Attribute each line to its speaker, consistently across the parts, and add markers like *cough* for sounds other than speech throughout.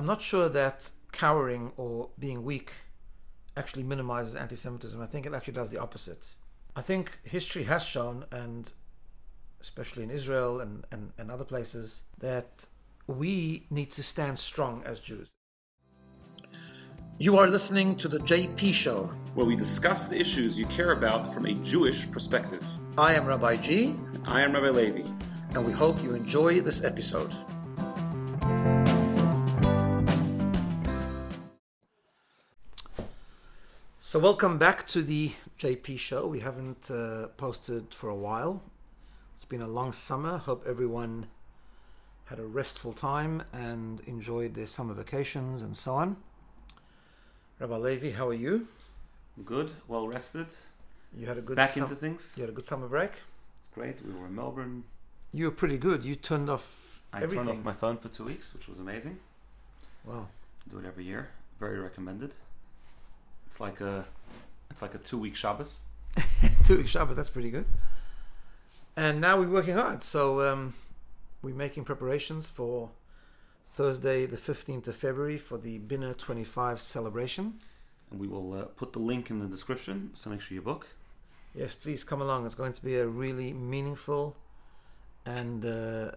Speaker 1: I'm not sure that cowering or being weak actually minimizes anti Semitism. I think it actually does the opposite. I think history has shown, and especially in Israel and, and, and other places, that we need to stand strong as Jews. You are listening to the JP Show,
Speaker 2: where we discuss the issues you care about from a Jewish perspective.
Speaker 1: I am Rabbi G.
Speaker 2: I am Rabbi Levi.
Speaker 1: And we hope you enjoy this episode. So, welcome back to the JP Show. We haven't uh, posted for a while. It's been a long summer. Hope everyone had a restful time and enjoyed their summer vacations and so on. Rabbi Levi, how are you?
Speaker 2: Good, well rested.
Speaker 1: You had a good
Speaker 2: back sum- into things.
Speaker 1: You had a good summer break.
Speaker 2: It's great. We were in Melbourne.
Speaker 1: You were pretty good. You turned off.
Speaker 2: I
Speaker 1: everything.
Speaker 2: turned off my phone for two weeks, which was amazing.
Speaker 1: Wow.
Speaker 2: Do it every year. Very recommended. It's like a, it's like a two week Shabbos. *laughs*
Speaker 1: two week Shabbos. That's pretty good. And now we're working hard. So um, we're making preparations for Thursday, the 15th of February, for the BINA 25 celebration.
Speaker 2: And we will uh, put the link in the description, so make sure you book.
Speaker 1: Yes, please come along. It's going to be a really meaningful and uh,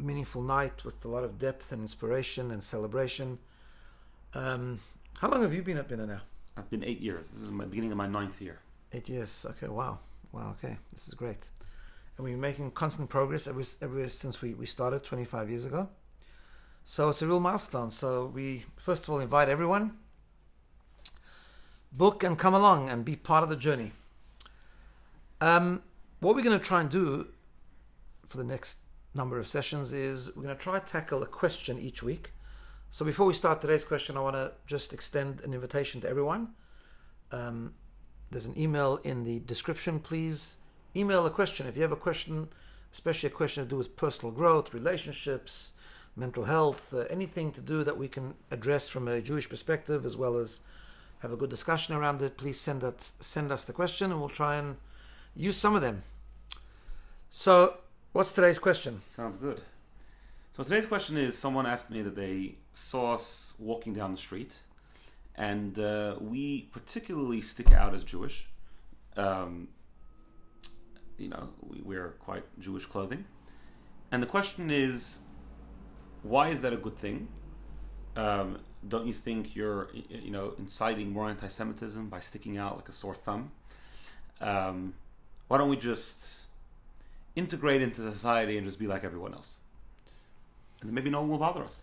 Speaker 1: meaningful night with a lot of depth and inspiration and celebration. Um, how long have you been at BINA now?
Speaker 2: I've been eight years. This is my beginning of my ninth year.
Speaker 1: Eight years. Okay. Wow. Wow. Okay. This is great. And we're making constant progress ever, ever since we, we started 25 years ago. So it's a real milestone. So we first of all invite everyone book and come along and be part of the journey. Um, what we're going to try and do for the next number of sessions is we're going to try to tackle a question each week. So before we start today's question, I want to just extend an invitation to everyone. Um, there's an email in the description. Please email a question if you have a question, especially a question to do with personal growth, relationships, mental health, uh, anything to do that we can address from a Jewish perspective, as well as have a good discussion around it. Please send that send us the question, and we'll try and use some of them. So, what's today's question?
Speaker 2: Sounds good. So today's question is: Someone asked me that they saw us walking down the street, and uh, we particularly stick out as Jewish. Um, you know, we wear quite Jewish clothing, and the question is: Why is that a good thing? Um, don't you think you're, you know, inciting more anti-Semitism by sticking out like a sore thumb? Um, why don't we just integrate into society and just be like everyone else? And maybe no one will bother us.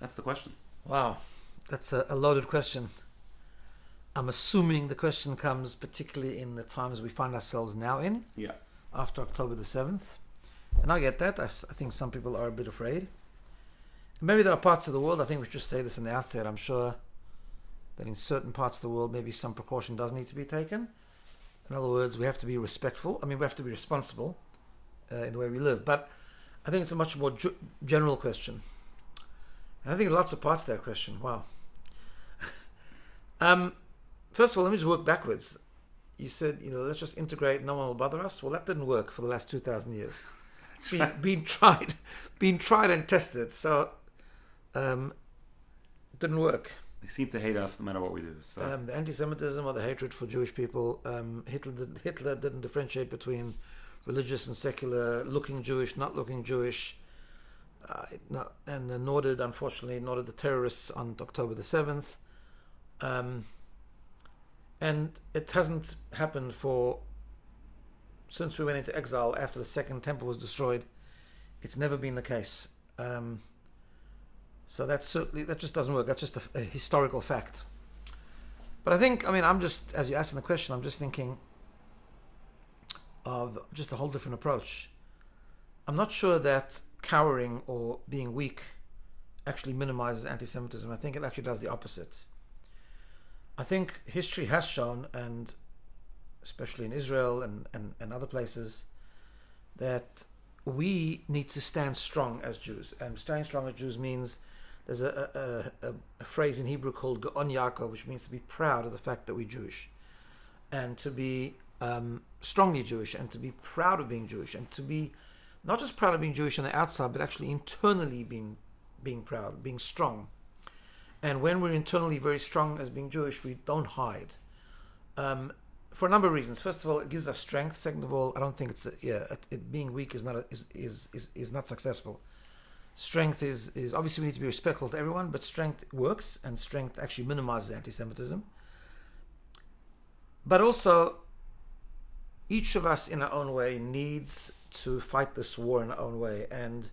Speaker 2: That's the question.
Speaker 1: Wow, that's a, a loaded question. I'm assuming the question comes particularly in the times we find ourselves now in.
Speaker 2: Yeah.
Speaker 1: After October the 7th. And I get that. I, I think some people are a bit afraid. Maybe there are parts of the world, I think we should say this in the outset, I'm sure that in certain parts of the world, maybe some precaution does need to be taken. In other words, we have to be respectful. I mean, we have to be responsible uh, in the way we live. But I think it's a much more general question. And I think lots of parts to that question. Wow. *laughs* um, first of all, let me just work backwards. You said, you know, let's just integrate, no one will bother us. Well, that didn't work for the last 2,000 years. *laughs* It's been, right. been tried, been tried and tested. So, um, didn't work.
Speaker 2: They seem to hate us no matter what we do. So.
Speaker 1: Um, the anti-Semitism or the hatred for Jewish people, um, Hitler, did, Hitler didn't differentiate between religious and secular, looking Jewish, not looking Jewish. Uh, not, and nor did, unfortunately, nor did the terrorists on October the 7th. Um, and it hasn't happened for since we went into exile after the second temple was destroyed. It's never been the case. Um, so that's certainly that just doesn't work. That's just a, a, historical fact. But I think, I mean, I'm just as you're asking the question, I'm just thinking of just a whole different approach. I'm not sure that cowering or being weak actually minimizes anti-Semitism. I think it actually does the opposite. I think history has shown, and especially in Israel and, and, and other places, that we need to stand strong as Jews. And standing strong as Jews means there's a, a, a, a phrase in Hebrew called Gaon Yaakov, which means to be proud of the fact that we're Jewish. And to be um, strongly Jewish and to be proud of being Jewish and to be not just proud of being Jewish on the outside, but actually internally being being proud, being strong. And when we're internally very strong as being Jewish, we don't hide. Um, for a number of reasons. First of all, it gives us strength. Second of all, I don't think it's a, yeah, it, it being weak is not a, is, is is is not successful. Strength is is obviously we need to be respectful to everyone, but strength works, and strength actually minimizes anti-Semitism. But also, each of us in our own way needs to fight this war in our own way, and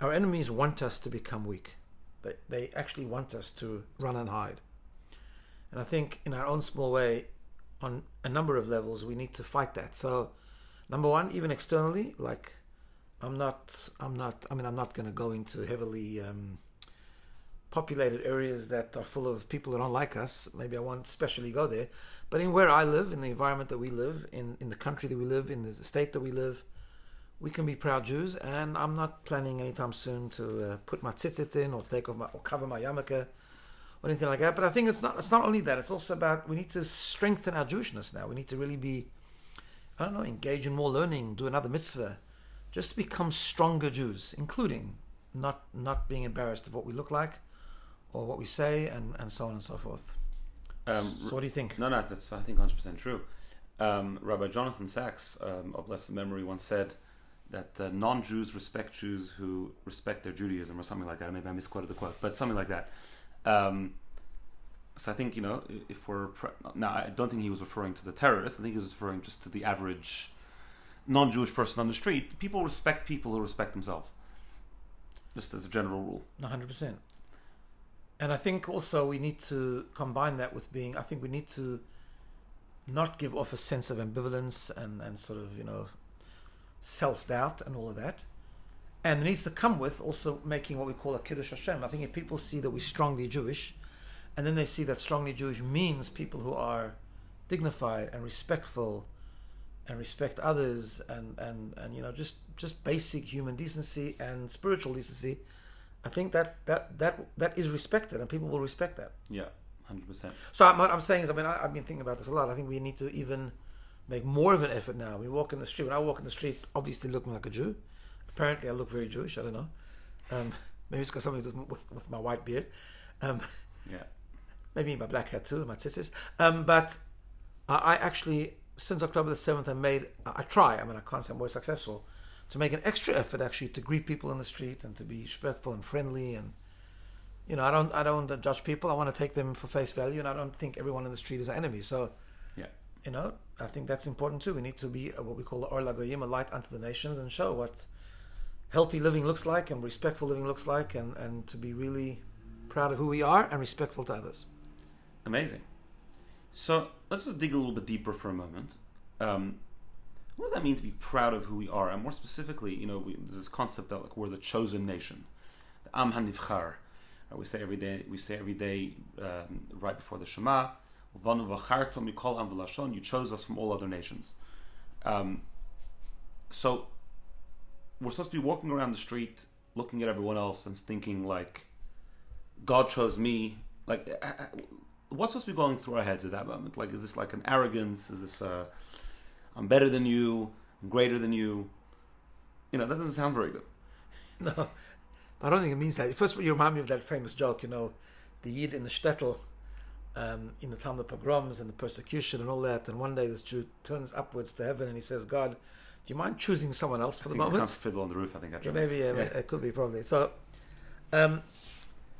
Speaker 1: our enemies want us to become weak. They they actually want us to run and hide. And I think in our own small way, on a number of levels, we need to fight that. So, number one, even externally, like I'm not, I'm not, I mean, I'm not going to go into heavily um, populated areas that are full of people that don't like us. Maybe I won't specially go there. But in where I live, in the environment that we live, in, in the country that we live, in the state that we live, we can be proud Jews. And I'm not planning anytime soon to uh, put my tzitzit in or take off my, or cover my yarmulke or anything like that. But I think it's not, it's not only that, it's also about we need to strengthen our Jewishness now. We need to really be, I don't know, engage in more learning, do another mitzvah, just to become stronger Jews, including not not being embarrassed of what we look like or what we say and, and so on and so forth.
Speaker 2: Um,
Speaker 1: so what do you think?
Speaker 2: No, no, that's I think 100% true. Um, Rabbi Jonathan Sacks um, of blessed memory once said that uh, non-Jews respect Jews who respect their Judaism or something like that. Maybe I misquoted the quote, but something like that. Um, so I think you know if we're pre- now I don't think he was referring to the terrorists. I think he was referring just to the average non-Jewish person on the street. People respect people who respect themselves, just as a general rule.
Speaker 1: One hundred percent. And I think also we need to combine that with being. I think we need to not give off a sense of ambivalence and and sort of you know self doubt and all of that. And it needs to come with also making what we call a kiddush Hashem. I think if people see that we're strongly Jewish, and then they see that strongly Jewish means people who are dignified and respectful and respect others and, and, and you know just just basic human decency and spiritual decency I think that that that that is respected and people will respect that
Speaker 2: Yeah, hundred percent.
Speaker 1: so I'm, what I'm saying is I mean I, I've been thinking about this a lot I think we need to even make more of an effort now we walk in the street when I walk in the street obviously looking like a Jew apparently I look very Jewish I don't know um, *laughs* maybe it's got something to do with, with my white beard um, *laughs*
Speaker 2: Yeah,
Speaker 1: maybe my black hair too, my tzitzis. Um, but I, I actually, since October the 7th, I made, I try, I mean, I can't say I'm more successful, to make an extra effort actually to greet people in the street and to be respectful and friendly. And, you know, I don't, I don't judge people. I want to take them for face value and I don't think everyone in the street is an enemy. So,
Speaker 2: yeah,
Speaker 1: you know, I think that's important too. We need to be uh, what we call Or Lagoyim, a light unto the nations, and show what healthy living looks like and respectful living looks like, and, and to be really proud of who we are and respectful to others.
Speaker 2: amazing. So let's just dig a little bit deeper for a moment. Um, what does that mean to be proud of who we are? And more specifically, you know, we, there's this concept that like we're the chosen nation, the Am Hanivchar. Uh, we say every day. We say every day um, right before the Shema. You chose us from all other nations. Um, so we're supposed to be walking around the street, looking at everyone else, and thinking like, God chose me. Like, uh, uh, what's supposed to be going through our heads at that moment? Like, is this like an arrogance? Is this uh, I'm better than you, I'm greater than you? You know, that doesn't sound very good. *laughs*
Speaker 1: No, I don't think it means that. First of all, you remind me of that famous joke, you know, the Yid in the shtetl, um, in the time of the pogroms and the persecution and all that. And one day this Jew turns upwards to heaven and he says, God, do you mind choosing someone else for
Speaker 2: I
Speaker 1: the moment?
Speaker 2: comes Fiddler on the Roof. I think I
Speaker 1: Yeah, maybe, yeah,
Speaker 2: Yeah.
Speaker 1: it could be probably. So, um,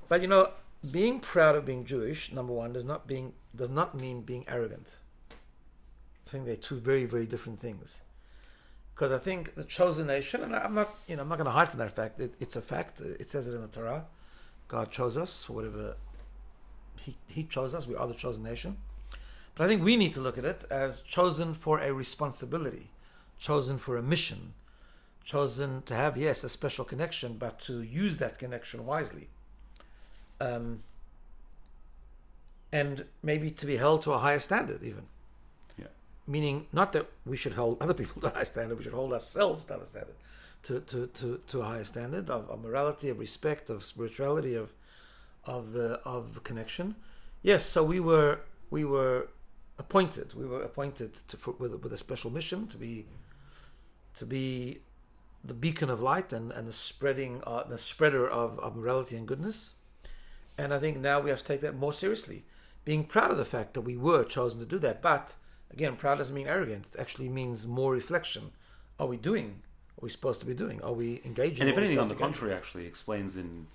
Speaker 1: but you know, being proud of being Jewish, number one, does not being does not mean being arrogant. I think they're two very, very different things. Because I think the chosen nation, and I'm not, you know, I'm not going to hide from that fact. It, it's a fact. It says it in the Torah. God chose us for whatever he, he chose us. We are the chosen nation. But I think we need to look at it as chosen for a responsibility, chosen for a mission, chosen to have, yes, a special connection, but to use that connection wisely. Um, and maybe to be held to a higher standard, even.
Speaker 2: Yeah.
Speaker 1: Meaning, not that we should hold other people *laughs* to a high standard, we should hold ourselves to a higher standard, to, to, to, to a higher standard of, of morality, of respect, of spirituality, of of uh, of connection. Yes, so we were we were appointed. We were appointed to for, with, with a special mission to be to be the beacon of light and, and the spreading, uh, the spreader of, of morality and goodness. And I think now we have to take that more seriously, being proud of the fact that we were chosen to do that. But again, proud doesn't mean arrogant. It actually means more reflection. Are we doing Are we're supposed to be doing? Are we engaging?
Speaker 2: And if anything, on the contrary, actually explains in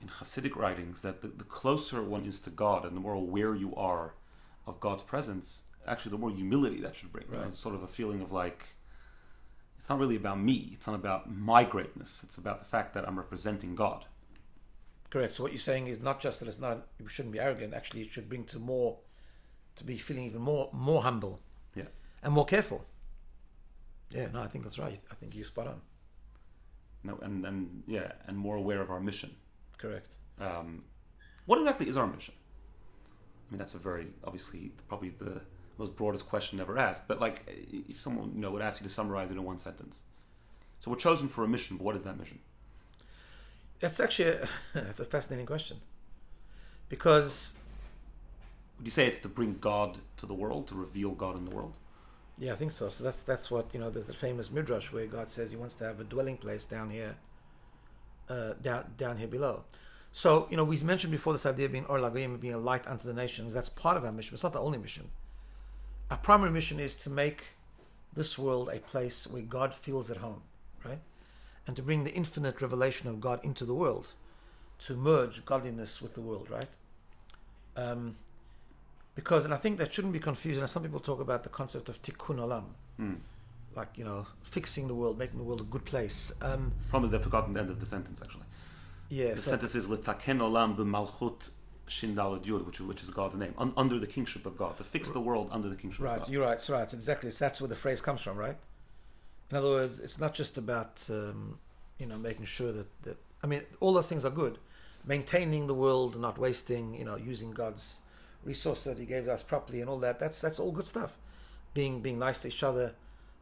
Speaker 2: in Hasidic writings that the, the closer one is to God and the more aware you are of God's presence, actually, the more humility that should bring. You
Speaker 1: Right.
Speaker 2: sort of a feeling of like it's not really about me. It's not about my greatness. It's about the fact that I'm representing God.
Speaker 1: Correct. So what you're saying is not just that it's not we shouldn't be arrogant. Actually, it should bring to more, to be feeling even more more humble
Speaker 2: Yeah.
Speaker 1: and more careful. Yeah, no, I think that's right. I think you're spot on.
Speaker 2: No, and and yeah, and more aware of our mission.
Speaker 1: Correct.
Speaker 2: Um, what exactly is our mission? I mean, that's a very obviously probably the most broadest question ever asked. But like, if someone you know would ask you to summarize it in one sentence, so we're chosen for a mission. But what is that mission?
Speaker 1: That's actually a, *laughs* that's a fascinating question, because
Speaker 2: Would you say it's to bring God to the world, to reveal God in the world?
Speaker 1: yeah, I think so. So that's that's what you know. There's the famous midrash where God says He wants to have a dwelling place down here, uh, down down here below. So you know we've mentioned before this idea of being or lagoyim, being a light unto the nations. That's part of our mission. It's not the only mission. Our primary mission is to make this world a place where God feels at home, right? And to bring the infinite revelation of God into the world, to merge godliness with the world, right? Um, because, and I think that shouldn't be confused. And some people talk about the concept of tikkun olam,
Speaker 2: Hmm.
Speaker 1: Like you know, fixing the world, making the world a good place. Um,
Speaker 2: Problem is they've forgotten the end of the sentence. Actually,
Speaker 1: yeah,
Speaker 2: the
Speaker 1: so-
Speaker 2: sentence is "Litaken olam b'malchut shin daled yud," which is which is God's name, un- under the kingship of God, to fix the world under the kingship
Speaker 1: Right,
Speaker 2: of God.
Speaker 1: Right, you're right. So right, exactly. So that's where the phrase comes from, right? In other words, it's not just about um, you know making sure that that I mean all those things are good, maintaining the world, not wasting, you know, using God's resource that He gave us properly and all that. That's that's all good stuff. Being being nice to each other,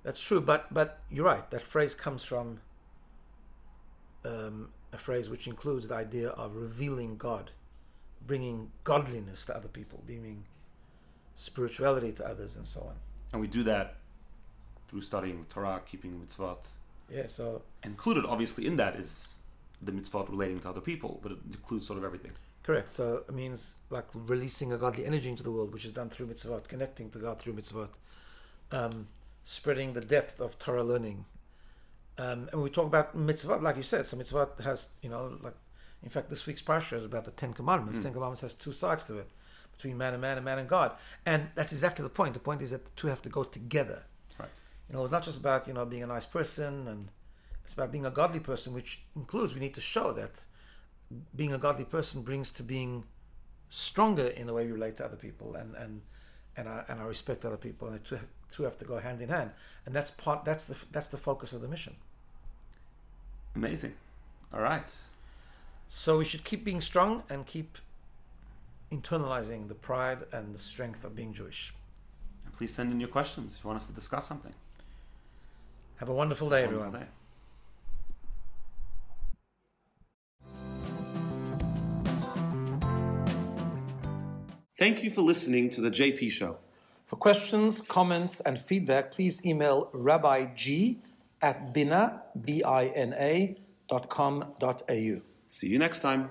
Speaker 1: that's true. But but you're right. That phrase comes from um, a phrase which includes the idea of revealing God, bringing godliness to other people, bringing spirituality to others, and so on.
Speaker 2: And we do that through studying the Torah, keeping the mitzvot.
Speaker 1: Yeah, so
Speaker 2: Included, obviously, in that is the mitzvot relating to other people, but it includes sort of everything.
Speaker 1: correct. So it means like releasing a godly energy into the world, which is done through mitzvot, connecting to God through mitzvot, um, spreading the depth of Torah learning. Um, and we talk about mitzvot, like you said, so mitzvot has, you know, like, in fact, this week's parsha is about the Ten Commandments.
Speaker 2: Mm.
Speaker 1: Ten Commandments has two sides to it, between man and man and man and God. And that's exactly the point. The point is that the two have to go together.
Speaker 2: Right.
Speaker 1: You know, it's not just about you know being a nice person, and it's about being a godly person, which includes we need to show that being a godly person brings to being stronger in the way we relate to other people, and and and I, and I respect other people, and the two have, to go hand in hand, and that's part that's the that's the focus of the mission.
Speaker 2: Amazing. All right.
Speaker 1: So we should keep being strong and keep internalizing the pride and the strength of being Jewish.
Speaker 2: And please send in your questions if you want us to discuss something.
Speaker 1: Have a wonderful day,
Speaker 2: Wonderful
Speaker 1: everyone.
Speaker 2: day. Thank you for listening to the JP Show.
Speaker 1: For questions, comments, and feedback, please email Rabbi G at bina, B-I-N-A, dot com dot au.
Speaker 2: See you next time.